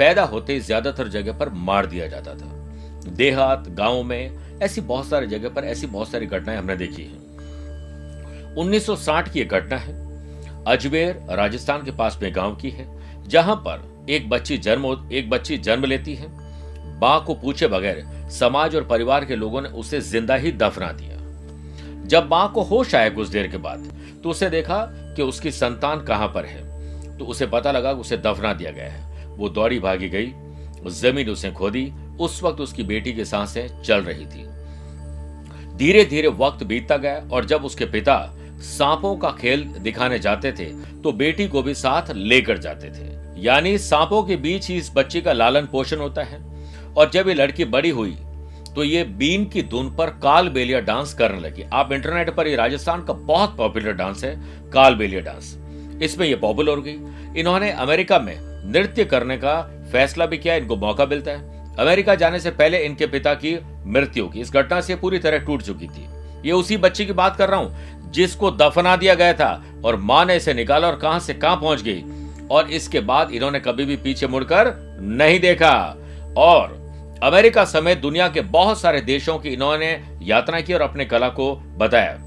पैदा होते ज़्यादातर जगह पर मार दिया जाता था। देहात, गाँवों में ऐसी बहुत सारी जगह पर ऐसी बहुत सारी घटनाएँ हमने देखी हैं। 1960 की एक घटना है। अजमेर, राजस्थान के पास में गाँव की है, जहाँ पर एक बच्ची जन्म एक बच्ची जन्म लेती है। माँ को पूछे बगैर समाज और परिवार के लोगों ने उसे ज़िंदा ही दफना दिया। जब माँ को होश आया कुछ देर के बाद तो उसे देखा कि उसकी संतान कहाँ पर है। तो उसे पता लगा उसे दफना दिया गया है। वो दौड़ी भागी गई ज़मीन उसे खोदी, उस वक्त उसकी बेटी की साँसें चल रही थी। धीरे धीरे वक्त बीतता गया और जब उसके पिता सांपों का खेल दिखाने जाते थे तो बेटी को भी साथ लेकर जाते थे। यानी सांपों के बीच ही इस बच्ची का लालन पोषण होता है। और जब ये लड़की बड़ी हुई तो ये बीन की धुन पर काल बेलिया डांस करने लगी। आप इंटरनेट पर ये राजस्थान का बहुत पॉपुलर डांस है, काल बेलिया डांस। इसमें ये पॉपुलर हो गई। इन्होंने अमेरिका में नृत्य करने का फैसला भी किया, इनको मौका मिलता है। अमेरिका जाने से पहले इनके पिता की मृत्यु की इस घटना से पूरी तरह टूट चुकी थी। ये उसी बच्ची की बात कर रहा हूँ, जिसको दफना दिया गया था और माँ ने इसे निकाला और कहाँ से कहाँ पहुँच गई। और इसके बाद इन्होंने कभी भी पीछे मुड़कर नहीं देखा। और अमेरिका समेत दुनिया के बहुत सारे देशों की इन्होंने यात्रा की और अपने कला को बताया।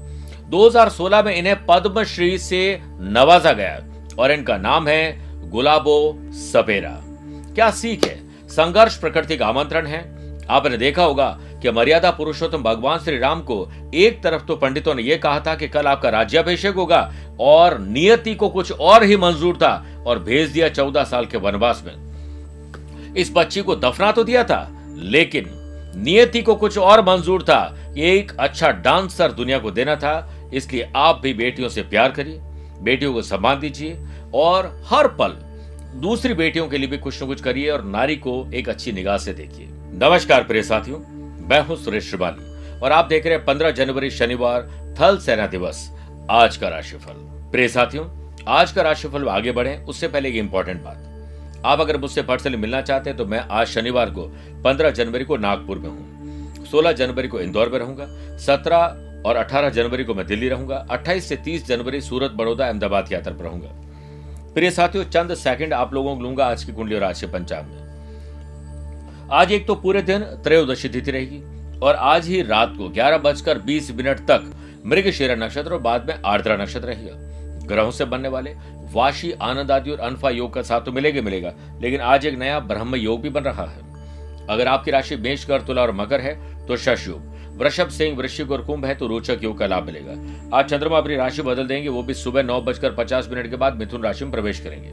2016 में इन्हें पद्मश्री से नवाजा गया और इनका नाम है गुलाबो सपेरा। क्या सीख है? संघर्ष प्रकृति का आमंत्रण है। आपने देखा होगा कि मर्यादा पुरुषोत्तम भगवान श्री राम को एक तरफ़ तो पंडितों ने यह कहा था कि कल आपका राज्याभिषेक होगा और नियति को कुछ और ही मंजूर था और भेज दिया चौदह साल के वनवास में। इस बच्ची को दफना तो दिया था, लेकिन नियति को कुछ और मंजूर था। एक अच्छा डांसर दुनिया को देना था इसलिए आप भी बेटियों से प्यार करिए, बेटियों को सम्मान दीजिए और हर पल दूसरी बेटियों के लिए भी कुछ न कुछ करिए और नारी को एक अच्छी निगाह से देखिए। नमस्कार प्रिय साथियों, मैं हूँ सुरेश श्रिवाली और आप देख रहे हैं पंद्रह जनवरी शनिवार थल सेना दिवस, आज का राशिफल। प्रिय साथियों, आज का राशिफल आगे बढ़े, उससे पहले एक इंपॉर्टेंट बात। आप अगर मुझसे पर्सनली मिलना चाहते हैं तो मैं आज शनिवार को 15 जनवरी को नागपुर में हूँ। 16 जनवरी को इंदौर में रहूँगा 17 और 18 जनवरी को मैं दिल्ली रहूँगा 28 से 30 जनवरी सूरत, बड़ौदा, अहमदाबाद की यात्रा पर रहूँगा। प्रिय साथियों, चंद सेकंड आप लोगों को लूँगा आज की कुंडली और राशि पंचांग में। आज एक तो पूरे दिन त्रयोदशी तिथि रहेगी और आज ही रात को ग्यारह बजकर बीस मिनट तक मृग नक्षत्र और बाद में आर्द्रा नक्षत्र रहेगा। ग्रहों से बनने वाले वाशी, आनंद आदि और अनफा योग का साथ तो मिलेगा मिलेगा, लेकिन आज एक नया ब्रह्म योग भी बन रहा है। अगर आपकी राशि मेष कर तुला और मकर है तो शश योग। वृषभ सिंह, वृश्चिक और कुंभ है तो रोचक योग का लाभ मिलेगा। आज चंद्रमा अपनी राशि बदल देंगे, वो भी सुबह नौ बजकर पचास मिनट के बाद मिथुन राशि में प्रवेश करेंगे।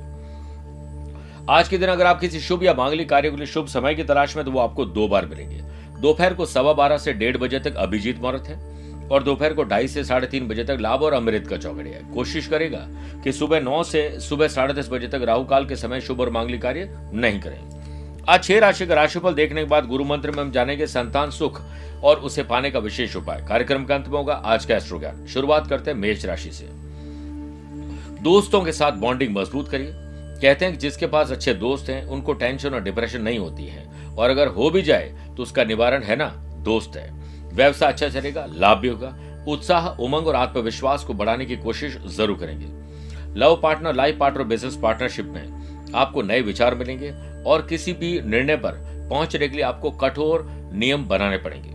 आज के दिन अगर आप किसी शुभ या मांगलिक कार्य के लिए शुभ समय की तलाश में तो वो आपको दो बार मिलेंगे। दोपहर को सवा बारह से डेढ़ बजे तक अभिजीत मुहूर्त है और दोपहर को ढाई से साढ़े तीन बजे तक लाभ और अमृत का चौकड़िया कोशिश करेगा कि सुबह नौ से सुबह साढ़े दस बजे तक राहु काल के समय शुभ और मांगलिक कार्य नहीं करें। आज छह राशि का राशिफल देखने के बाद गुरु मंत्र में हम जानेंगे संतान सुख और उसे पाने का विशेष उपाय। कार्यक्रम का अंत में होगा आज का एस्ट्रो ज्ञान शुरुआत करते हैं मेष राशि से। दोस्तों के साथ बॉन्डिंग मज़बूत करिए। कहते हैं कि जिसके पास अच्छे दोस्त हैं, उनको टेंशन और डिप्रेशन नहीं होती है। और अगर हो भी जाए तो उसका निवारण है ना? दोस्त है। व्यवसाय अच्छा चलेगा, लाभ भी होगा। उत्साह, उमंग और आत्मविश्वास को बढ़ाने की कोशिश ज़रूर करेंगे। Love partner, life partner business partnership में आपको नए विचार मिलेंगे। और किसी भी निर्णय पर पहुँचने के लिए आपको कठोर नियम बनाने पड़ेंगे।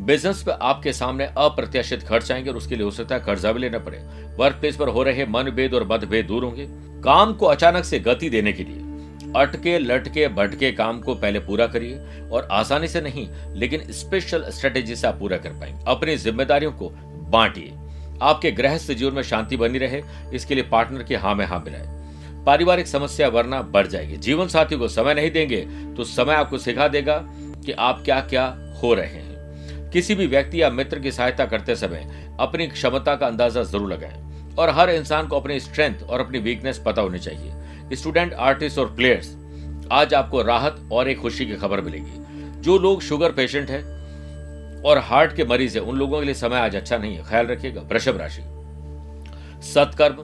बिज़नेस पे आपके सामने अप्रत्याशित खर्च आएँगे और उसके लिए हो सकता है कर्जा भी लेना पड़े। वर्क प्लेस पर हो रहे मनभेद और मतभेद दूर होंगे। काम को अचानक से गति देने के लिए अटके, लटके, भटके काम को पहले पूरा करिए और आसानी से नहीं, लेकिन स्पेशल स्ट्रेटेजी से आप पूरा कर पाएँगे। अपनी जिम्मेदारियों को बांटिए। आपके गृहस्थ जीवन में शांति बनी रहे। इसके लिए पार्टनर की हाँ में हाँ मिलाए पारिवारिक समस्या वरना बढ़ जाएगी। जीवन साथी को समय नहीं देंगे तो समय आपको सिखा देगा कि आप क्या क्या हो रहे हैं। किसी भी व्यक्ति या मित्र की सहायता करते समय अपनी क्षमता का अंदाज़ा ज़रूर लगाएँ और हर इंसान को अपनी स्ट्रेंथ और अपनी वीकनेस पता होनी चाहिए। स्टूडेंट आर्टिस्ट और प्लेयर्स आज आपको राहत और एक खुशी की खबर मिलेगी। जो लोग शुगर पेशेंट है और हार्ट के मरीज़ है, उन लोगों के लिए समय आज अच्छा नहीं है। ख्याल रखिएगा। वृषभ राशि। सत्कर्म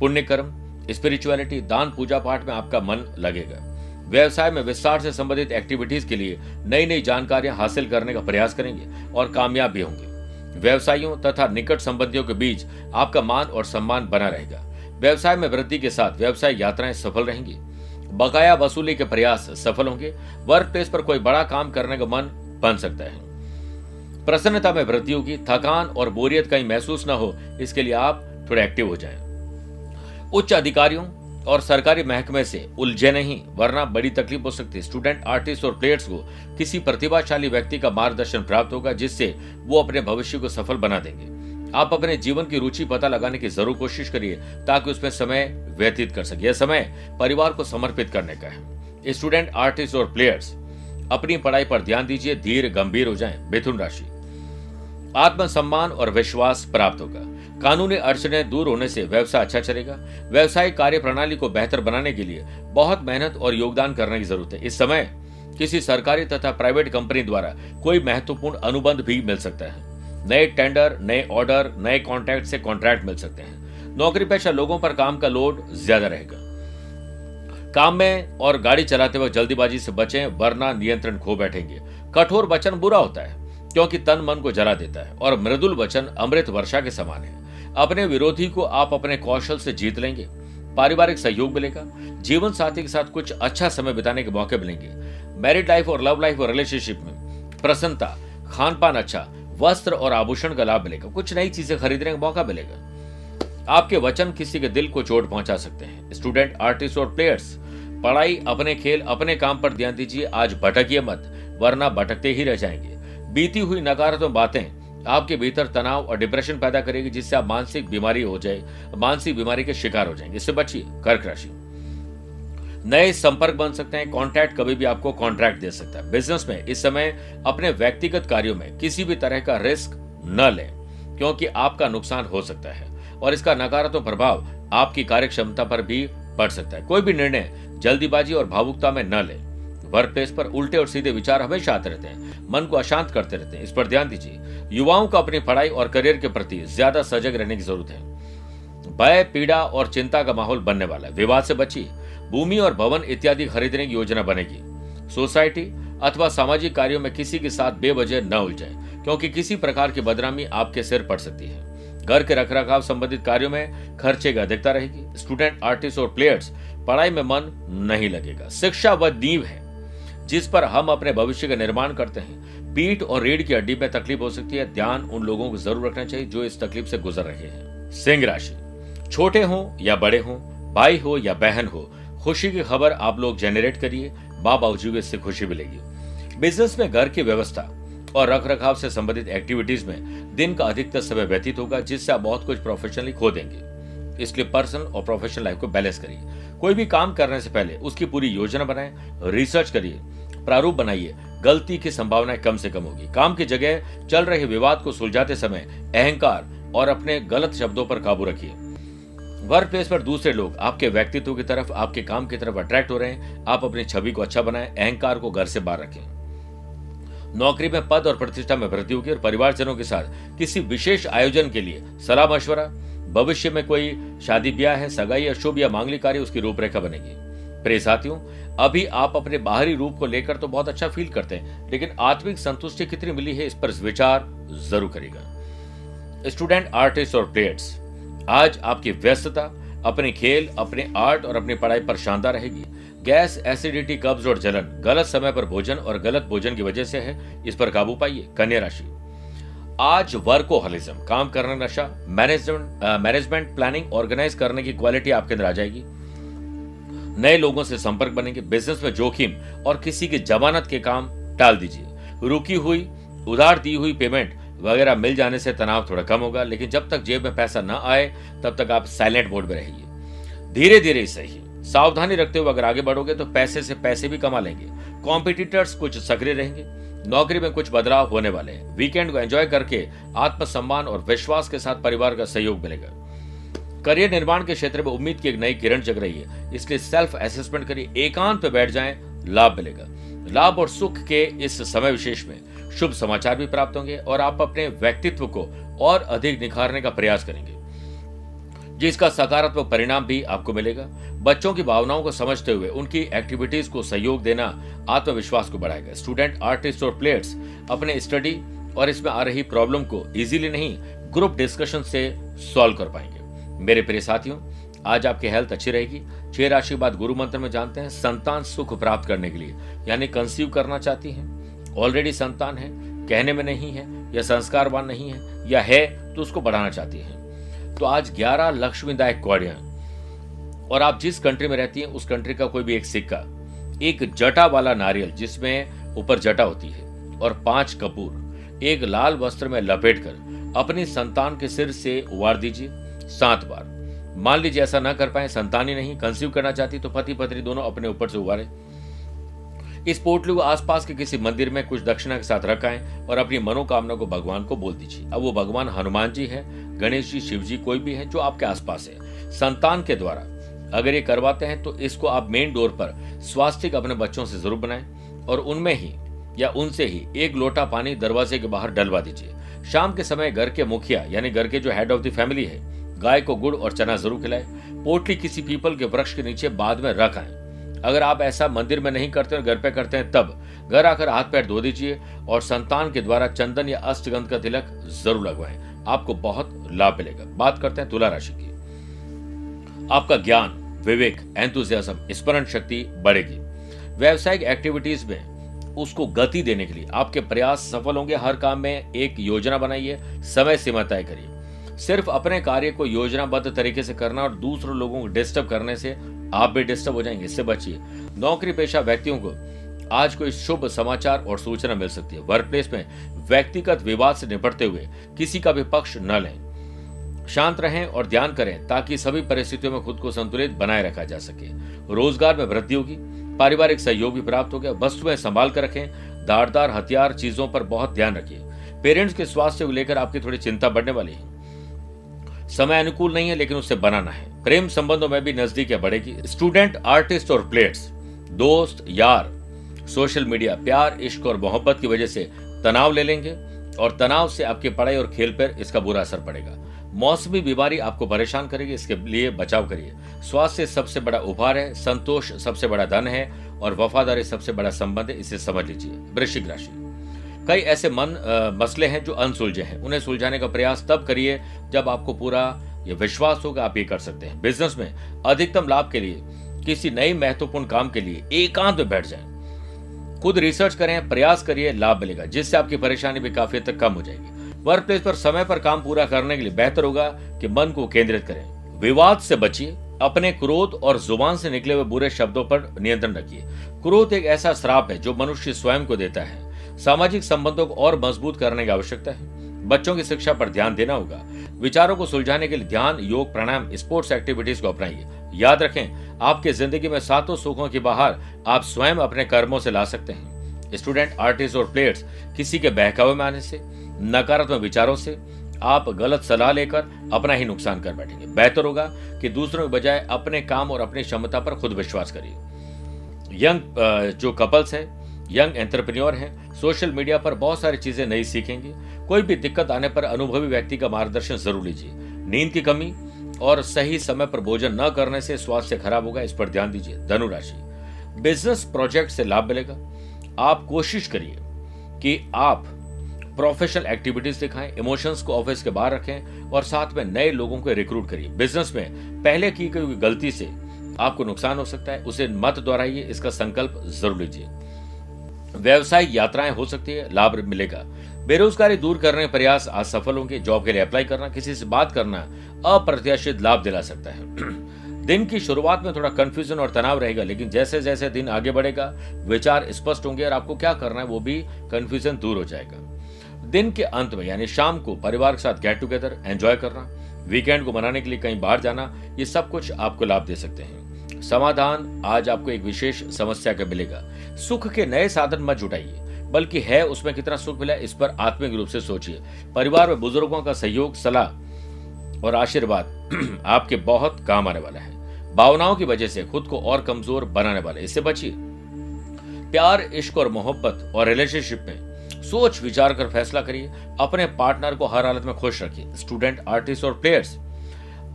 पुण्य कर्म स्पिरिचुअलिटी दान, पूजा पाठ में आपका मन लगेगा। व्यवसाय में विस्तार से संबंधित एक्टिविटीज़ के लिए नई नई जानकारियाँ हासिल करने का प्रयास करेंगे और कामयाब भी होंगे। व्यवसायियों तथा निकट संबंधियों के बीच आपका मान और सम्मान बना रहेगा। व्यवसाय में वृद्धि के साथ व्यवसाय यात्राएँ सफल रहेंगी। बकाया वसूली के प्रयास सफल होंगे। वर्क प्लेस पर कोई बड़ा काम करने का मन बन सकता है। प्रसन्नता में वृद्धि होगी थकान और बोरियत कहीं महसूस न हो, इसके लिए आप थोड़े एक्टिव हो जाएँ। उच्च अधिकारियों और सरकारी महकमे से उलझे नहीं, वरना बड़ी तकलीफ़ हो सकती। है स्टूडेंट आर्टिस्ट और प्लेयर्स को किसी प्रतिभाशाली व्यक्ति का मार्गदर्शन प्राप्त होगा, जिससे वो अपने भविष्य को सफल बना देंगे। आप अपने जीवन की रुचि पता लगाने की ज़रूर कोशिश करिए, ताकि उसमें समय व्यतीत कर सके। यह समय परिवार को समर्पित करने का है। स्टूडेंट आर्टिस्ट और प्लेयर्स अपनी पढ़ाई पर ध्यान दीजिए, धीर गंभीर हो जाएँ। मिथुन राशि, आत्मसम्मान और विश्वास प्राप्त होगा। कानूनी अड़चने दूर होने से व्यवसाय अच्छा चलेगा। व्यवसायिक कार्य प्रणाली को बेहतर बनाने के लिए बहुत मेहनत और योगदान करने की ज़रूरत है। इस समय किसी सरकारी तथा प्राइवेट कंपनी द्वारा कोई महत्वपूर्ण अनुबंध भी मिल सकता है। नए टेंडर, नए ऑर्डर, नए कॉन्ट्रैक्ट से कॉन्ट्रैक्ट मिल सकते हैं। नौकरी पेशा लोगों पर काम का लोड ज़्यादा रहेगा। काम में और गाड़ी चलाते वक्त जल्दीबाजी से बचें, वरना नियंत्रण खो बैठेंगे। कठोर वचन बुरा होता है, क्योंकि तन मन को जला देता है और मृदुल वचन अमृत वर्षा के समान है। अपने विरोधी को आप अपने कौशल से जीत लेंगे। पारिवारिक सहयोग मिलेगा, जीवन साथी के साथ कुछ अच्छा समय बिताने के मौके मिलेंगे। मैरिड लाइफ और लव लाइफ और रिलेशनशिप में प्रसन्नता खान पान अच्छा वस्त्र और आभूषण का लाभ मिलेगा, कुछ नई चीज़ें खरीदने का मौका मिलेगा। आपके वचन किसी के दिल को चोट पहुँचा सकते हैं। स्टूडेंट आर्टिस्ट और प्लेयर्स पढ़ाई, अपने खेल, अपने काम पर ध्यान दीजिए, आज भटकिए मत, वरना भटकते ही रह जाएँगे। बीती हुई नकारात्मक बातें आपके भीतर तनाव और डिप्रेशन पैदा करेगी, जिससे आप मानसिक बीमारी हो जाए, मानसिक बीमारी के शिकार हो जाएँगे। इससे बचिए, कर्क राशि। नए संपर्क बन सकते हैं कॉन्ट्रैक्ट कभी भी आपको कॉन्ट्रैक्ट दे सकता है। बिज़नेस में, इस समय अपने व्यक्तिगत कार्यों में किसी भी तरह का रिस्क न लें, क्योंकि आपका नुकसान हो सकता है और इसका नकारात्मक प्रभाव आपकी कार्य क्षमता पर भी पड़ सकता है। कोई भी निर्णय जल्दीबाजी और भावुकता में न लें। वर्क प्लेस पर उल्टे और सीधे विचार हमेशा आते रहते हैं। मन को अशांत करते रहते हैं। इस पर ध्यान दीजिए। युवाओं को अपनी पढ़ाई और करियर के प्रति ज़्यादा सजग रहने की ज़रूरत है। भय, पीड़ा और चिंता का माहौल बनने वाला है। विवाद से बचिए। भूमि और भवन इत्यादि खरीदने की योजना बनेगी। सोसाइटी अथवा सामाजिक कार्यों में किसी के साथ बेवजह न उलझे क्योंकि किसी प्रकार की बदनामी आपके सिर पड़ सकती है। घर के रखरखाव संबंधित कार्यों में खर्चे की अधिकता रहेगी। स्टूडेंट, आर्टिस्ट और प्लेयर्स, पढ़ाई में मन नहीं लगेगा। शिक्षा व नींव है। जिस पर हम अपने भविष्य का निर्माण करते हैं। पीठ और रीढ़ की हड्डी में तकलीफ़ हो सकती है। ध्यान उन लोगों को ज़रूर रखना चाहिए जो इस तकलीफ़ से गुजर रहे हैं। सिंह राशि। छोटे हो या बड़े हो, भाई हो या बहन हो, खुशी की खबर आप लोग जेनरेट करिए को इससे खुशी मिलेगी। बिज़नेस में घर की व्यवस्था और रख रखाव से संबंधित एक्टिविटीज़ में दिन का अधिकतर समय व्यतीत होगा, जिससे आप बहुत कुछ प्रोफेशनली खो देंगे। इसलिए पर्सनल और प्रोफेशनल लाइफ को बैलेंस करिए। कोई भी काम करने से पहले उसकी पूरी योजना बनाएँ रिसर्च करिए, प्रारूप बनाइए, गलती की संभावनाएँ कम से कम होगी। काम की जगह चल रहे विवाद को सुलझाते समय अहंकार और अपने गलत शब्दों पर काबू रखिए। वर्क प्लेस पर दूसरे लोग आपके व्यक्तित्व की तरफ़, आपके काम की तरफ़ अट्रैक्ट हो रहे हैं, आप अपनी छवि को अच्छा बनाएँ, अहंकार को घर से बाहर रखें। नौकरी में पद और प्रतिष्ठा में वृद्धि होगी और परिवारजनों के साथ किसी विशेष आयोजन के लिए सलाह मशवरा भविष्य में कोई शादी ब्याह है, सगाई या शुभ या मांगलिक कार्य, उसकी रूपरेखा बनेगी। प्रिय साथियों, अभी आप अपने बाहरी रूप को लेकर तो बहुत अच्छा फील करते हैं, लेकिन आत्मिक संतुष्टि कितनी मिली है इस पर विचार ज़रूर करेगा स्टूडेंट आर्टिस्ट और प्लेयर्स आज आपकी व्यस्तता, अपने खेल, अपने आर्ट और अपनी पढ़ाई पर शानदार रहेगी। गैस एसिडिटी कब्ज और जलन, गलत समय पर भोजन और गलत भोजन की वजह से है, इस पर काबू पाइए, कन्या राशि। आज वर्कोहलिज्म काम करना नशा मैनेजमेंट मैनेजमेंट प्लानिंग ऑर्गेनाइज करने की क्वालिटी आपके अंदर आ जाएगी। नए लोगों से संपर्क बनेंगे बिज़नेस में जोखिम और किसी की जमानत के काम टाल दीजिए। रुकी हुई, उधार दी हुई पेमेंट वगैरह मिल जाने से तनाव थोड़ा कम होगा, लेकिन जब तक जेब में पैसा ना आए, तब तक आप साइलेंट मोड में रहिए। धीरे धीरे सही। सावधानी रखते हुए अगर आगे बढ़ोगे तो पैसे से पैसे भी कमा लेंगे। कॉम्पिटिटर्स कुछ सक्रिय रहेंगे। नौकरी में कुछ बदलाव होने वाले हैं। वीकेंड को एंजॉय करके आत्मसम्मान और विश्वास के साथ परिवार का सहयोग मिलेगा। करियर निर्माण के क्षेत्र में उम्मीद की एक नई किरण जग रही है। इसलिए सेल्फ असेसमेंट करिए एकांत पे बैठ जाएँ, लाभ मिलेगा। लाभ और सुख के इस समय विशेष में शुभ समाचार भी प्राप्त होंगे और आप अपने व्यक्तित्व को और अधिक निखारने का प्रयास करेंगे। जिसका सकारात्मक परिणाम भी आपको मिलेगा। बच्चों की भावनाओं को समझते हुए उनकी एक्टिविटीज़ को सहयोग देना, आत्मविश्वास को बढ़ाएगा। स्टूडेंट, आर्टिस्ट और प्लेयर्स अपने स्टडी और इसमें आ रही प्रॉब्लम को इजीली नहीं, ग्रुप डिस्कशन से सॉल्व कर पाएँगे। मेरे प्रिय साथियों, आज आपकी हेल्थ अच्छी रहेगी। छह राशि बाद गुरु मंत्र में जानते हैं, संतान सुख प्राप्त करने के लिए, यानी कंसीव करना चाहती हैं। ऑलरेडी संतान है, कहने में नहीं है, या संस्कारवान नहीं है, या है तो उसको बढ़ाना चाहती है। तो आज 11 लक्ष्मीदायक कौड़ियाँ और आप जिस कंट्री में रहती हैं, उस कंट्री का कोई भी एक सिक्का, एक जटा वाला नारियल जिसमें ऊपर जटा होती है और पाँच कपूर, एक लाल वस्त्र में लपेट कर अपनी संतान के सिर से उवार दीजिए सात बार। मान लीजिए ऐसा ना कर पाए, संतान ही नहीं कंसीव करना चाहती तो पति पत्नी दोनों अपने ऊपर से उवारे इस पोटली को आसपास के किसी मंदिर में कुछ दक्षिणा के साथ रखाएँ और अपनी मनोकामना को भगवान को बोल दीजिए। अब वो भगवान हनुमान जी है, गणेश जी, शिव जी कोई भी है जो आपके आसपास है। संतान के द्वारा अगर ये करवाते हैं तो इसको आप मेन डोर पर स्वास्थ्य अपने बच्चों से ज़रूर बनाएँ और उनमें ही या उनसे ही एक लोटा पानी दरवाजे के बाहर डलवा दीजिए। शाम के समय घर के मुखिया, यानी घर के जो हेड ऑफ़ द फैमिली है, गाय को गुड़ और चना ज़रूर खिलाए। पोटली किसी पीपल के वृक्ष के नीचे बाद में रख आए। अगर आप ऐसा मंदिर में नहीं करते और घर पे करते हैं, तब घर आकर हाथ पैर धो दीजिए और संतान के द्वारा चंदन या अष्टगंध का तिलक ज़रूर लगवाएँ। आपको बहुत लाभ मिलेगा। बात करते हैं तुला राशि की। आपका ज्ञान, विवेक एंथुजियाज्म स्मरण शक्ति बढ़ेगी। व्यवसायिक एक्टिविटीज़ में उसको गति देने के लिए आपके प्रयास सफल होंगे। हर काम में एक योजना बनाइए, समय सीमा तय करिए। सिर्फ़ अपने कार्य को योजनाबद्ध तरीके से करना और दूसरों लोगों को डिस्टर्ब करने से आप भी डिस्टर्ब हो जाएँगे। इससे बचिए। नौकरी पेशा व्यक्तियों को आज कोई शुभ समाचार और सूचना मिल सकती है। वर्क प्लेस में व्यक्तिगत विवाद से निपटते हुए किसी का भी पक्ष न लें। शांत रहें और ध्यान करें ताकि सभी परिस्थितियों में खुद को संतुलित बनाए रखा जा सके। रोज़गार में वृद्धि होगी, पारिवारिक सहयोग भी प्राप्त हो गया वस्तुएँ संभाल कर रखें, दारदार, हथियार चीज़ों पर बहुत ध्यान रखिए। पेरेंट्स के स्वास्थ्य को लेकर आपकी थोड़ी चिंता बढ़ने वाली है। समय अनुकूल नहीं है, लेकिन उसे बनाना है। प्रेम संबंधों में भी नज़दीक बढ़ेगी। स्टूडेंट, आर्टिस्ट और प्लेयर्स, दोस्त, यार, सोशल मीडिया, प्यार, इश्क और मोहब्बत की वजह से तनाव ले लेंगे और तनाव से आपकी पढ़ाई और खेल पर इसका बुरा असर पड़ेगा। मौसमी बीमारी आपको परेशान करेगी इसके लिए बचाव करिए। स्वास्थ्य सबसे बड़ा उपहार है संतोष सबसे बड़ा धन है और वफादारी सबसे बड़ा संबंध है इसे समझ लीजिए वृश्चिक राशि। कई ऐसे मन आ, मसले हैं जो अनसुलझे हैं उन्हें सुलझाने का प्रयास तब करिए जब आपको पूरा ये विश्वास होगा आप ये कर सकते हैं। बिज़नेस में अधिकतम लाभ के लिए किसी नई महत्वपूर्ण काम के लिए एकांत में बैठ जाए। खुद रिसर्च करें प्रयास करिए लाभ मिलेगा जिससे आपकी परेशानी भी काफ़ी तक कम हो जाएगी। वर्क प्लेस पर समय पर काम पूरा करने के लिए बेहतर होगा कि मन को केंद्रित करें। विवाद से बचिए, अपने क्रोध और ज़ुबान से निकले हुए बुरे शब्दों पर नियंत्रण रखिए। क्रोध एक ऐसा श्राप है जो मनुष्य स्वयं को देता है। सामाजिक संबंधों को और मज़बूत करने की आवश्यकता है। बच्चों की शिक्षा पर ध्यान देना होगा। विचारों को सुलझाने के लिए ध्यान, योग, प्राणायाम, स्पोर्ट्स एक्टिविटीज़ को अपनाइए। याद रखें, आपके ज़िंदगी में सातों सुखों की बाहर आप स्वयं अपने कर्मों से ला सकते हैं। स्टूडेंट, आर्टिस्ट और प्लेयर्स किसी के बहकावे में आने से नकारात्मक विचारों से आप गलत सलाह लेकर अपना ही नुकसान कर बैठेंगे। बेहतर होगा कि दूसरों के बजाय अपने काम और अपनी क्षमता पर खुद विश्वास करिए। यंग जो कपल्स हैं, यंग एंटरप्रेन्योर हैं, सोशल मीडिया पर बहुत सारी चीज़ें नई सीखेंगे। कोई भी दिक्कत आने पर अनुभवी व्यक्ति का मार्गदर्शन ज़रूर लीजिए। नींद की कमी और सही समय पर भोजन न करने से स्वास्थ्य खराब होगा, इस पर ध्यान दीजिए। धनुराशि। बिज़नेस प्रोजेक्ट से लाभ मिलेगा। आप कोशिश करिए कि आप प्रोफेशनल एक्टिविटीज़ दिखाएँ, इमोशंस को ऑफ़िस के बाहर रखें और साथ में नए लोगों को रिक्रूट करिए। बिज़नेस में पहले की गई गलती से आपको नुकसान हो सकता है, उसे मत दोहराइए, इसका संकल्प ज़रूर लीजिए। व्यवसायिक यात्राएँ हो सकती है, लाभ मिलेगा। बेरोजगारी दूर करने प्रयास आज सफल होंगे, जॉब के लिए अप्लाई करना, किसी से बात करना अप्रत्याशित लाभ दिला सकता है। दिन की शुरुआत में थोड़ा कंफ्यूजन और तनाव रहेगा, लेकिन जैसे जैसे दिन आगे बढ़ेगा, विचार स्पष्ट होंगे और आपको क्या करना है, वो भी कंफ्यूजन दूर हो जाएगा। दिन के अंत में, यानी शाम को, परिवार के साथ गेट टुगेदर एंजॉय करना वीकेंड को मनाने के लिए कहीं बाहर जाना, ये सब कुछ आपको लाभ दे सकते हैं। समाधान आज आपको एक विशेष समस्या का मिलेगा। सुख के नए साधन मत जुटाइए, बल्कि है उसमें कितना सुख मिला, इस पर आत्मिक रूप से सोचिए। परिवार में बुज़ुर्गों का सहयोग, सलाह और आशीर्वाद आपके बहुत काम आने वाला है। भावनाओं की वजह से खुद को और कमज़ोर बनाने वाले, इससे बचिए। प्यार, इश्क और मोहब्बत और रिलेशनशिप में सोच, विचार कर फैसला करिए। अपने पार्टनर को हर हालत में खुश रखिए। स्टूडेंट, आर्टिस्ट और प्लेयर्स,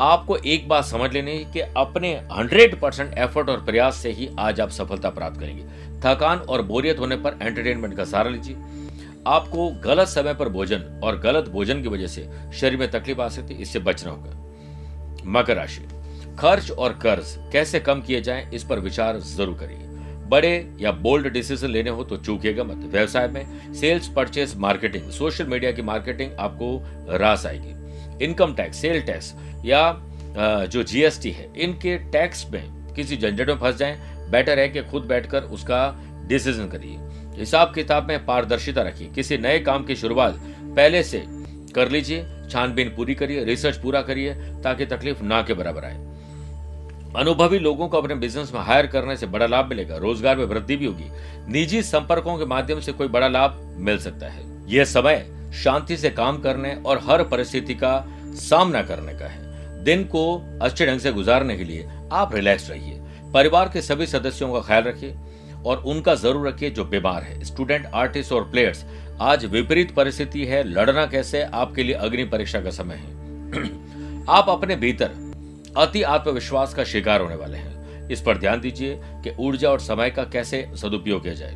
आपको एक बात समझ लेनी है कि अपने 100 परसेंट एफर्ट और प्रयास से ही आज आप सफलता प्राप्त करेंगे। थकान और बोरियत होने पर एंटरटेनमेंट का सहारा लीजिए। आपको गलत समय पर भोजन और गलत भोजन की वजह से शरीर में तकलीफ़ आ सकती है, इससे बचना होगा मकर राशि। खर्च और कर्ज कैसे कम किए जाएँ, इस पर विचार ज़रूर करिए। बड़े या बोल्ड डिसीज़न लेने हो तो चूकिएगा मत। व्यवसाय में sales purchase marketing social media की मार्केटिंग आपको रास आएगी। इनकम टैक्स सेल टैक्स या जो जीएसटी है, इनके टैक्स में किसी झंझट में फंस जाएँ। बेटर है कि खुद बैठकर उसका डिसीज़न करिए। हिसाब किताब में पारदर्शिता रखिए। किसी नए काम की शुरुआत पहले से कर लीजिए। छानबीन पूरी करिए। रिसर्च पूरा करिए ताकि तकलीफ़ ना के बराबर आए। अनुभवी लोगों को अपने बिज़नेस में हायर करने से बड़ा लाभ मिलेगा, रोज़गार में वृद्धि भी होगी। निजी संपर्कों के माध्यम से कोई बड़ा लाभ मिल सकता है। यह समय शांति से काम करने और हर परिस्थिति का सामना करने का है। दिन को अच्छे ढंग से गुजारने के लिए आप रिलैक्स रहिए। परिवार के सभी सदस्यों का ख्याल रखिए और उनका ज़रूर रखिए जो बीमार है। स्टूडेंट आर्टिस्ट और प्लेयर्स आज विपरीत परिस्थिति है। लड़ना कैसे आपके लिए अग्नि परीक्षा का समय है। आप अपने भीतर अति आत्मविश्वास का शिकार होने वाले हैं। इस पर ध्यान दीजिए कि ऊर्जा और समय का कैसे सदुपयोग किया जाए।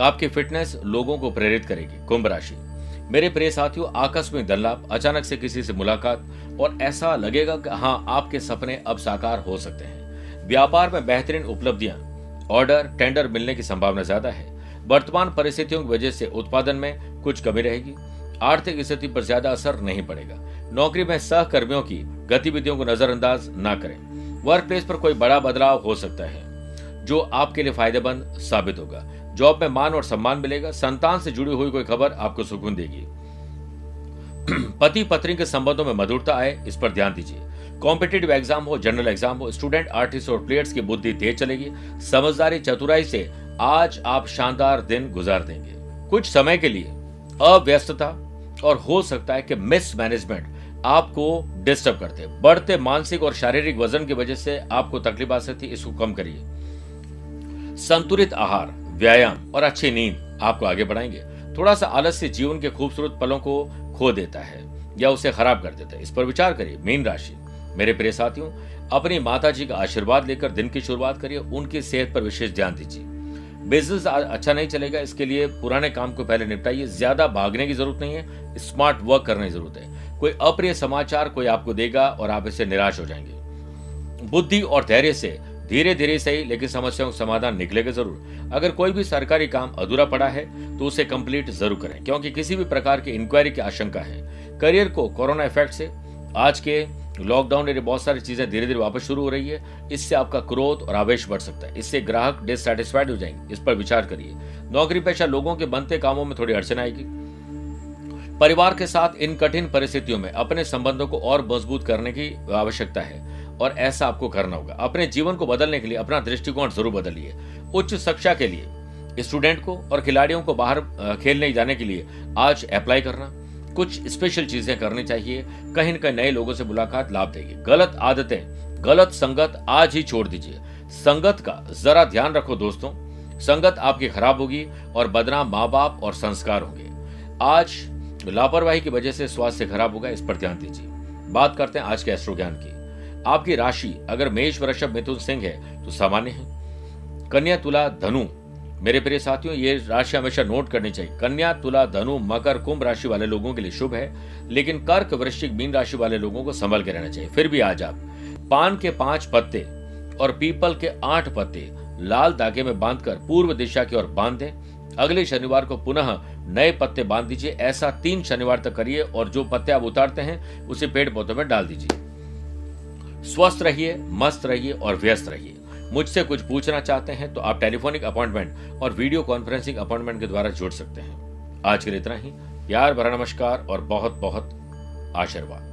आपकी फिटनेस लोगों को प्रेरित करेगी। कुंभ राशि। मेरे प्रिय साथियों, आकस्मिक धन लाभ अचानक से किसी से मुलाकात और ऐसा लगेगा कि हाँ आपके सपने अब साकार हो सकते हैं। व्यापार में बेहतरीन उपलब्धियाँ, ऑर्डर, टेंडर मिलने की संभावना ज़्यादा है। वर्तमान परिस्थितियों की वजह से उत्पादन में कुछ कमी रहेगी। आर्थिक स्थिति पर ज़्यादा असर नहीं पड़ेगा। नौकरी में सहकर्मियों की गतिविधियों को नजरअंदाज न करें। वर्क प्लेस पर कोई बड़ा बदलाव हो सकता है, जो आपके लिए फ़ायदेमंद साबित होगा। जॉब में मान और सम्मान मिलेगा, संतान से जुड़ी हुई कोई खबर आपको सुकून देगी। पति पत्नी के संबंधों में मधुरता आए, इस पर ध्यान दीजिए। कॉम्पिटेटिव एग्ज़ाम हो जनरल एग्ज़ाम हो स्टूडेंट आर्टिस्ट और प्लेयर्स की बुद्धि तेज चलेगी। समझदारी चतुराई से आज आप शानदार दिन गुजार देंगे। कुछ समय के लिए अव्यस्तता और हो सकता है कि मिस मैनेजमेंट आपको डिस्टर्ब करते हैं। बढ़ते मानसिक और शारीरिक वज़न की वजह से आपको तकलीफ़ आ सकती है, इसको कम करिए। संतुलित आहार, व्यायाम और अच्छी नींद आपको आगे बढ़ाएँगे। थोड़ा सा आलस्य जीवन के खूबसूरत पलों को खो देता है या उसे खराब कर देता है। इस पर विचार करिए, मीन राशि। मेरे प्रिय साथियों, अपनी माता जी का आशीर्वाद लेकर दिन की शुरुआत करिए, उनकी सेहत पर विशेष ध्यान दीजिए। बिज़नेस अच्छा नहीं चलेगा, इसके लिए पुराने काम को पहले निपटाइए। ज़्यादा भागने की ज़रूरत नहीं है, स्मार्ट वर्क करने की ज़रूरत है। कोई अप्रिय समाचार कोई आपको देगा और आप इससे निराश हो जाएँगे। बुद्धि और धैर्य से धीरे धीरे सही लेकिन समस्याओं का समाधान निकलेगा ज़रूर। अगर कोई भी सरकारी काम अधूरा पड़ा है तो उसे कंप्लीट ज़रूर करें, क्योंकि किसी भी प्रकार की इंक्वायरी की आशंका है। करियर को कोरोना इफ़ेक्ट से, आज के लॉकडाउन में बहुत सारी चीज़ें धीरे धीरे वापस शुरू हो रही है। इससे आपका क्रोध और आवेश बढ़ सकता है। इससे ग्राहक डिससेटिस्फाइड हो जाएँगे। इस पर विचार करिए। नौकरी पेशा लोगों के बनते कामों में थोड़ी अड़चन आएगी। परिवार के साथ इन कठिन परिस्थितियों में अपने संबंधों को और मज़बूत करने की आवश्यकता है और ऐसा आपको करना होगा। अपने जीवन को बदलने के लिए अपना दृष्टिकोण ज़रूर बदलिए। उच्च शिक्षा के लिए, स्टूडेंट को और खिलाड़ियों को बाहर खेलने जाने के लिए आज अप्लाई करना। कुछ स्पेशल चीज़ें करनी चाहिए। कहीं न कहीं नए लोगों से मुलाकात, लाभ देगी गलत आदतें, गलत संगत आज ही छोड़ दीजिए। संगत का जरा ध्यान रखो दोस्तों। संगत आपकी खराब होगी और बदनाम माँ बाप और संस्कार होंगे। आज लापरवाही की वजह से स्वास्थ्य खराब होगा इस पर ध्यान दीजिए। बात करते हैं आज के एस्ट्रो ज्ञान की। आपकी राशि, अगर मेष वृषभ मिथुन सिंह है तो सामान्य है। कन्या, तुला, धनु, मेरे प्रिय साथियों, ये राशि हमेशा नोट करनी चाहिए। कन्या, तुला, धनु, मकर, कुंभ राशि वाले लोगों के लिए शुभ है, लेकिन कर्क वृश्चिक मीन राशि वाले लोगों को संभल के रहना चाहिए। फिर भी आज आप पान के पाँच पत्ते और पीपल के आठ पत्ते लाल धागे में बांधकर पूर्व दिशा की ओर बाँध। दें अगले शनिवार को पुनः नए पत्ते बाँध दीजिए, ऐसा तीन शनिवार तक करिए और जो पत्ते आप उतारते हैं, उसे पेड़ पौधों में डाल दीजिए। स्वस्थ रहिए, मस्त रहिए और व्यस्त रहिए। मुझसे कुछ पूछना चाहते हैं तो आप टेलीफोनिक अपॉइंटमेंट और वीडियो कॉन्फ्रेंसिंग अपॉइंटमेंट के द्वारा जुड़ सकते हैं। आज के लिए इतना ही। प्यार, भरा नमस्कार और बहुत बहुत आशीर्वाद।